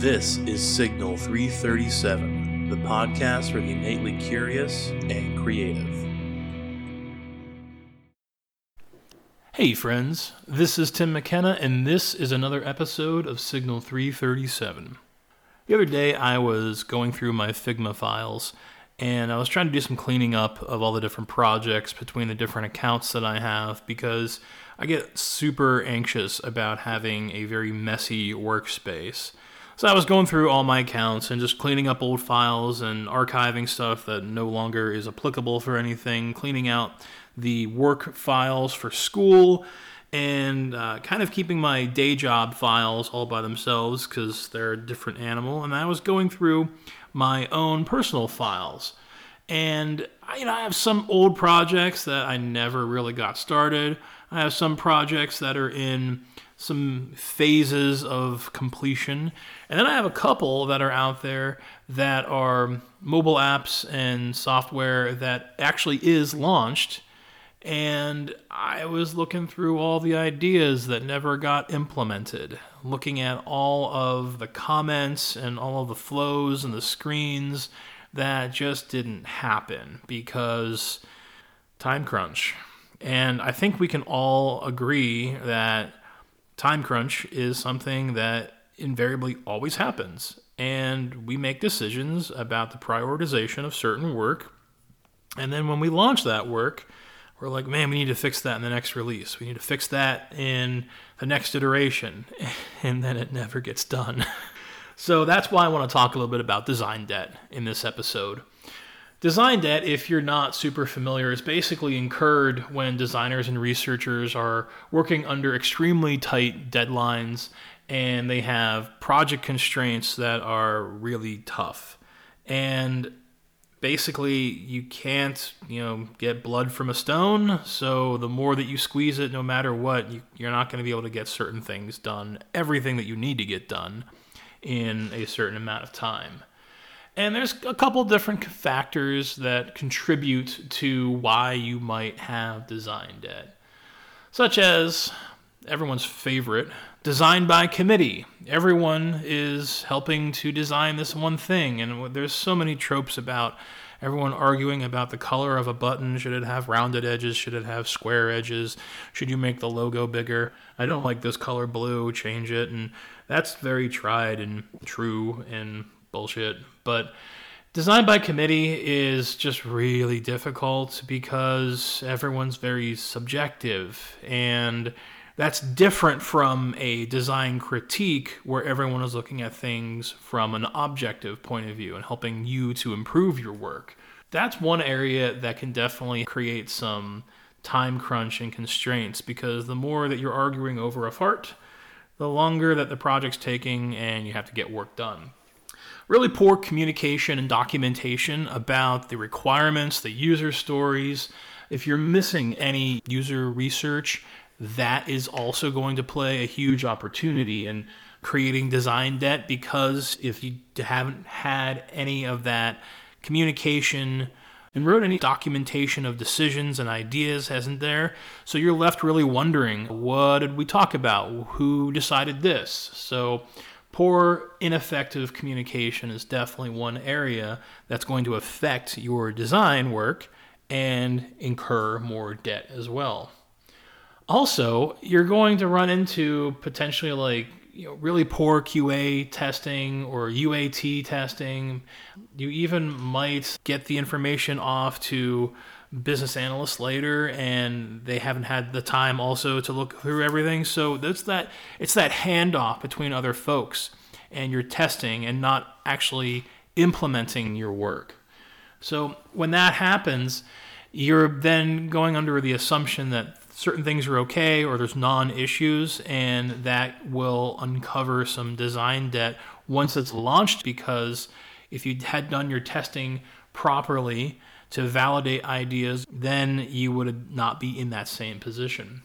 This is Signal 337, the podcast for the innately curious and creative. Hey, friends, this is Tim McKenna, and this is another episode of Signal 337. The other day, I was going through my Figma files and I was trying to do some cleaning up of all the different projects between the different accounts that I have because I get super anxious about having a very messy workspace. So I was going through all my accounts and just cleaning up old files and archiving stuff that no longer is applicable for anything, cleaning out the work files for school, and uh, kind of keeping my day job files all by themselves because they're a different animal. And I was going through my own personal files. And you know, I have some old projects that I never really got started. I have some projects that are in some phases of completion. And then I have a couple that are out there that are mobile apps and software that actually is launched. And I was looking through all the ideas that never got implemented, looking at all of the comments and all of the flows and the screens that just didn't happen because time crunch. And I think we can all agree that time crunch is something that invariably always happens. And we make decisions about the prioritization of certain work. And then when we launch that work, we're like, man, we need to fix that in the next release. We need to fix that in the next iteration. And then it never gets done. so that's why I want to talk a little bit about design debt in this episode. Design debt, if you're not super familiar, is basically incurred when designers and researchers are working under extremely tight deadlines and they have project constraints that are really tough. And basically, you can't, you know, get blood from a stone. So the more that you squeeze it, no matter what, you, you're not going to be able to get certain things done, everything that you need to get done in a certain amount of time. And there's a couple different factors that contribute to why you might have design debt, such as everyone's favorite design by committee. Everyone is helping to design this one thing, and there's so many tropes about everyone arguing about the color of a button. Should it have rounded edges? Should it have square edges? Should you make the logo bigger? I don't like this color blue, change it. And that's very tried and true and bullshit. But design by committee is just really difficult because everyone's very subjective and that's different from a design critique where everyone is looking at things from an objective point of view and helping you to improve your work. That's one area that can definitely create some time crunch and constraints because the more that you're arguing over a fart, the longer that the project's taking and you have to get work done really poor communication and documentation about the requirements, the user stories. If you're missing any user research, that is also going to play a huge opportunity in creating design debt because if you haven't had any of that communication and wrote any documentation of decisions and ideas hasn't there? So you're left really wondering what did we talk about? Who decided this? So poor, ineffective communication is definitely one area that's going to affect your design work and incur more debt as well. Also, you're going to run into potentially like you know, really poor QA testing or UAT testing. You even might get the information off to business analysts later and they haven't had the time also to look through everything. So that's that it's that handoff between other folks and you're testing and not actually implementing your work. So when that happens you're then going under the assumption that certain things are okay or there's non-issues and that will uncover some design debt once it's launched because if you had done your testing properly to validate ideas, then you would not be in that same position.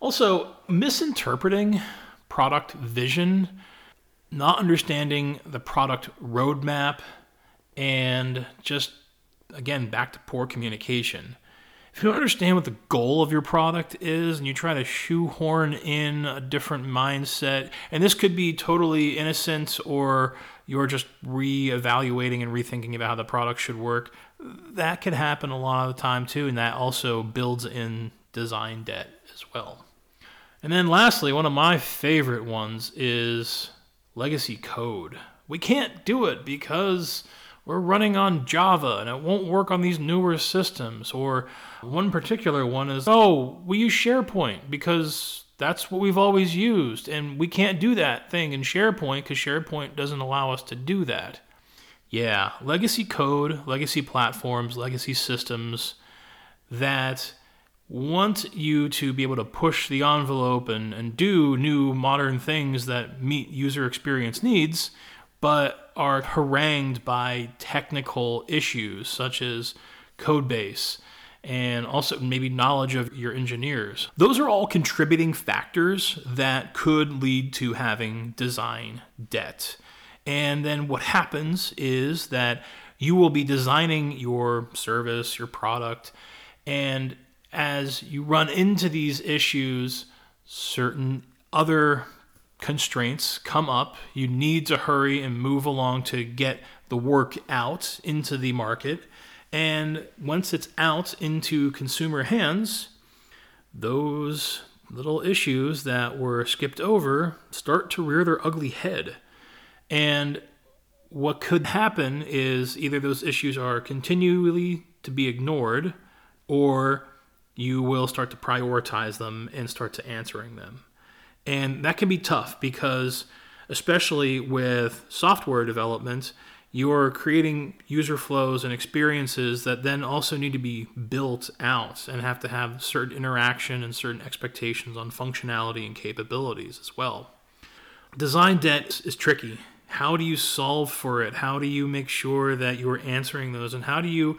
Also, misinterpreting product vision, not understanding the product roadmap, and just again, back to poor communication. if you don't understand what the goal of your product is and you try to shoehorn in a different mindset, and this could be totally innocent or you're just re-evaluating and rethinking about how the product should work, that could happen a lot of the time too, and that also builds in design debt as well. And then lastly, one of my favorite ones is legacy code. We can't do it because we're running on Java and it won't work on these newer systems. Or one particular one is, oh, we use SharePoint because that's what we've always used. And we can't do that thing in SharePoint because SharePoint doesn't allow us to do that. Yeah, legacy code, legacy platforms, legacy systems that want you to be able to push the envelope and, and do new modern things that meet user experience needs but are harangued by technical issues such as code base and also maybe knowledge of your engineers. Those are all contributing factors that could lead to having design debt. And then what happens is that you will be designing your service, your product, and as you run into these issues, certain other constraints come up. You need to hurry and move along to get the work out into the market. And once it's out into consumer hands, those little issues that were skipped over start to rear their ugly head. And what could happen is either those issues are continually to be ignored or you will start to prioritize them and start to answering them. And that can be tough because, especially with software development, you're creating user flows and experiences that then also need to be built out and have to have certain interaction and certain expectations on functionality and capabilities as well. Design debt is tricky. How do you solve for it? How do you make sure that you're answering those? And how do you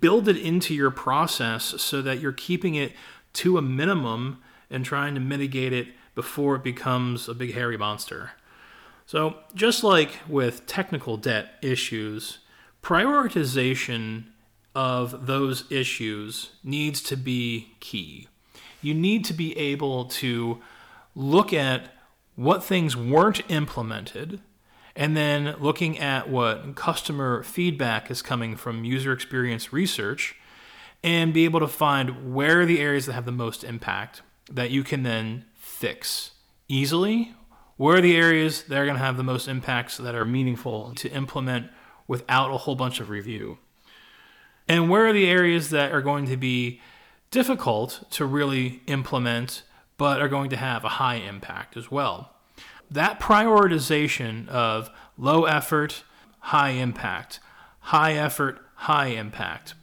build it into your process so that you're keeping it to a minimum and trying to mitigate it before it becomes a big hairy monster. So, just like with technical debt issues, prioritization of those issues needs to be key. You need to be able to look at what things weren't implemented and then looking at what customer feedback is coming from user experience research and be able to find where are the areas that have the most impact that you can then fix easily? Where are the areas that are going to have the most impacts that are meaningful to implement without a whole bunch of review? And where are the areas that are going to be difficult to really implement but are going to have a high impact as well? That prioritization of low effort, high impact, high effort, high impact.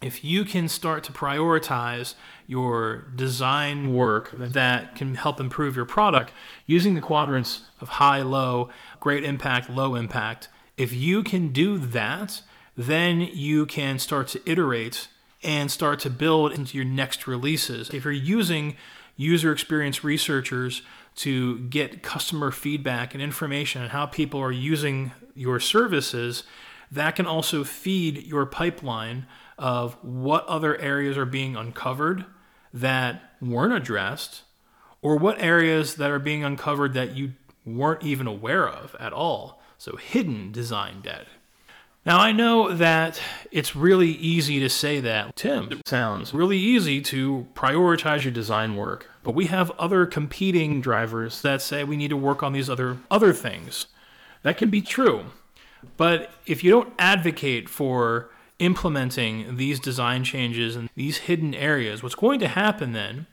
If you can start to prioritize your design mm-hmm. work that can help improve your product using the quadrants of high, low, great impact, low impact. If you can do that, then you can start to iterate and start to build into your next releases. If you're using user experience researchers to get customer feedback and information on how people are using your services, that can also feed your pipeline of what other areas are being uncovered that weren't addressed or what areas that are being uncovered that you weren't even aware of at all. So, hidden design debt. Now, I know that it's really easy to say that. Tim, it sounds really easy to prioritize your design work, but we have other competing drivers that say we need to work on these other other things. That can be true. But if you don't advocate for implementing these design changes and these hidden areas, what's going to happen then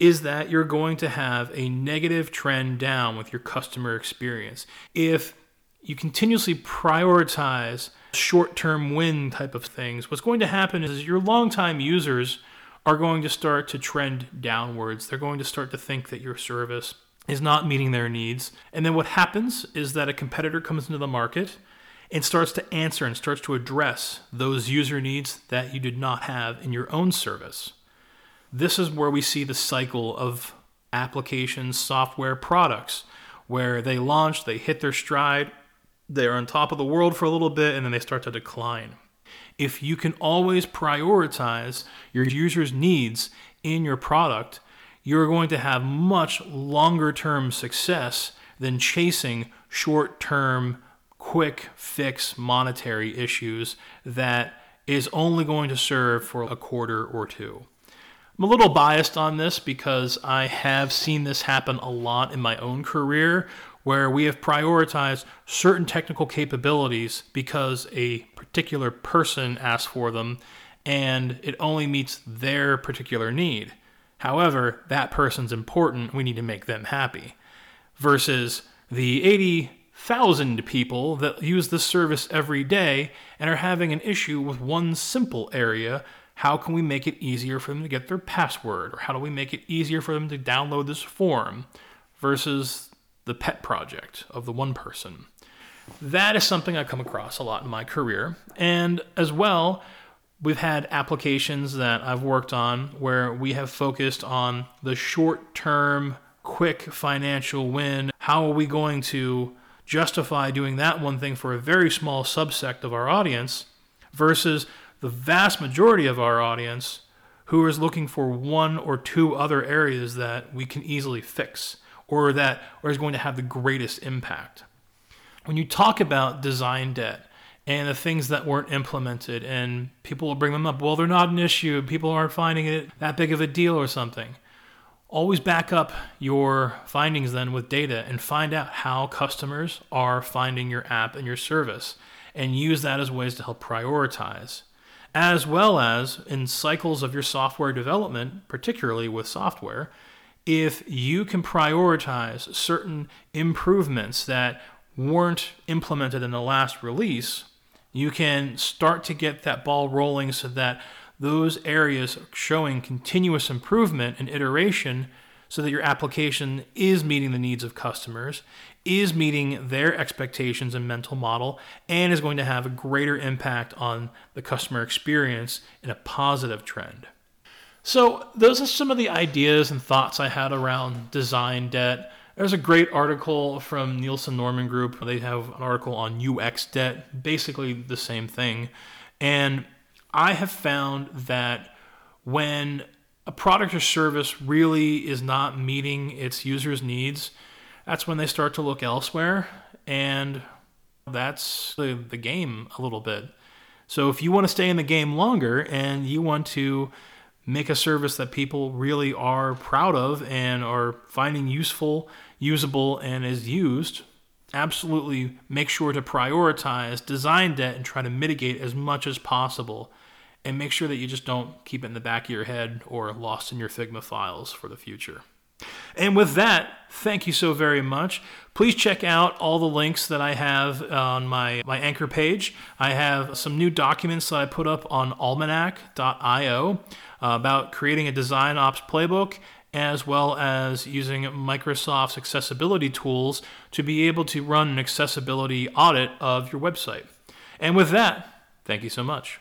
is that you're going to have a negative trend down with your customer experience. If you continuously prioritize short term win type of things, what's going to happen is your longtime users are going to start to trend downwards. They're going to start to think that your service is not meeting their needs. And then what happens is that a competitor comes into the market and starts to answer and starts to address those user needs that you did not have in your own service. This is where we see the cycle of applications, software, products, where they launch, they hit their stride, they're on top of the world for a little bit, and then they start to decline. if you can always prioritize your users' needs in your product, you're going to have much longer term success than chasing short term, quick fix monetary issues that is only going to serve for a quarter or two. I'm a little biased on this because I have seen this happen a lot in my own career where we have prioritized certain technical capabilities because a particular person asked for them and it only meets their particular need. However, that person's important, we need to make them happy. Versus the 80,000 people that use this service every day and are having an issue with one simple area. How can we make it easier for them to get their password? Or how do we make it easier for them to download this form? Versus the pet project of the one person. That is something I've come across a lot in my career. And as well, we've had applications that I've worked on where we have focused on the short term, quick financial win. How are we going to justify doing that one thing for a very small subsect of our audience versus the vast majority of our audience who is looking for one or two other areas that we can easily fix or that or is going to have the greatest impact. When you talk about design debt and the things that weren't implemented, and people will bring them up, well, they're not an issue, people aren't finding it that big of a deal or something. Always back up your findings then with data and find out how customers are finding your app and your service and use that as ways to help prioritize. As well as in cycles of your software development, particularly with software, if you can prioritize certain improvements that weren't implemented in the last release, you can start to get that ball rolling so that those areas showing continuous improvement and iteration so that your application is meeting the needs of customers, is meeting their expectations and mental model, and is going to have a greater impact on the customer experience in a positive trend. So, those are some of the ideas and thoughts I had around design debt. There's a great article from Nielsen Norman Group. They have an article on UX debt, basically the same thing. And I have found that when a product or service really is not meeting its users' needs, that's when they start to look elsewhere. And that's the, the game a little bit. So if you want to stay in the game longer and you want to make a service that people really are proud of and are finding useful, usable, and is used, absolutely make sure to prioritize design debt and try to mitigate as much as possible. And make sure that you just don't keep it in the back of your head or lost in your Figma files for the future. And with that, thank you so very much. Please check out all the links that I have on my, my anchor page. I have some new documents that I put up on almanac.io uh, about creating a design ops playbook as well as using Microsoft's accessibility tools to be able to run an accessibility audit of your website. And with that, thank you so much.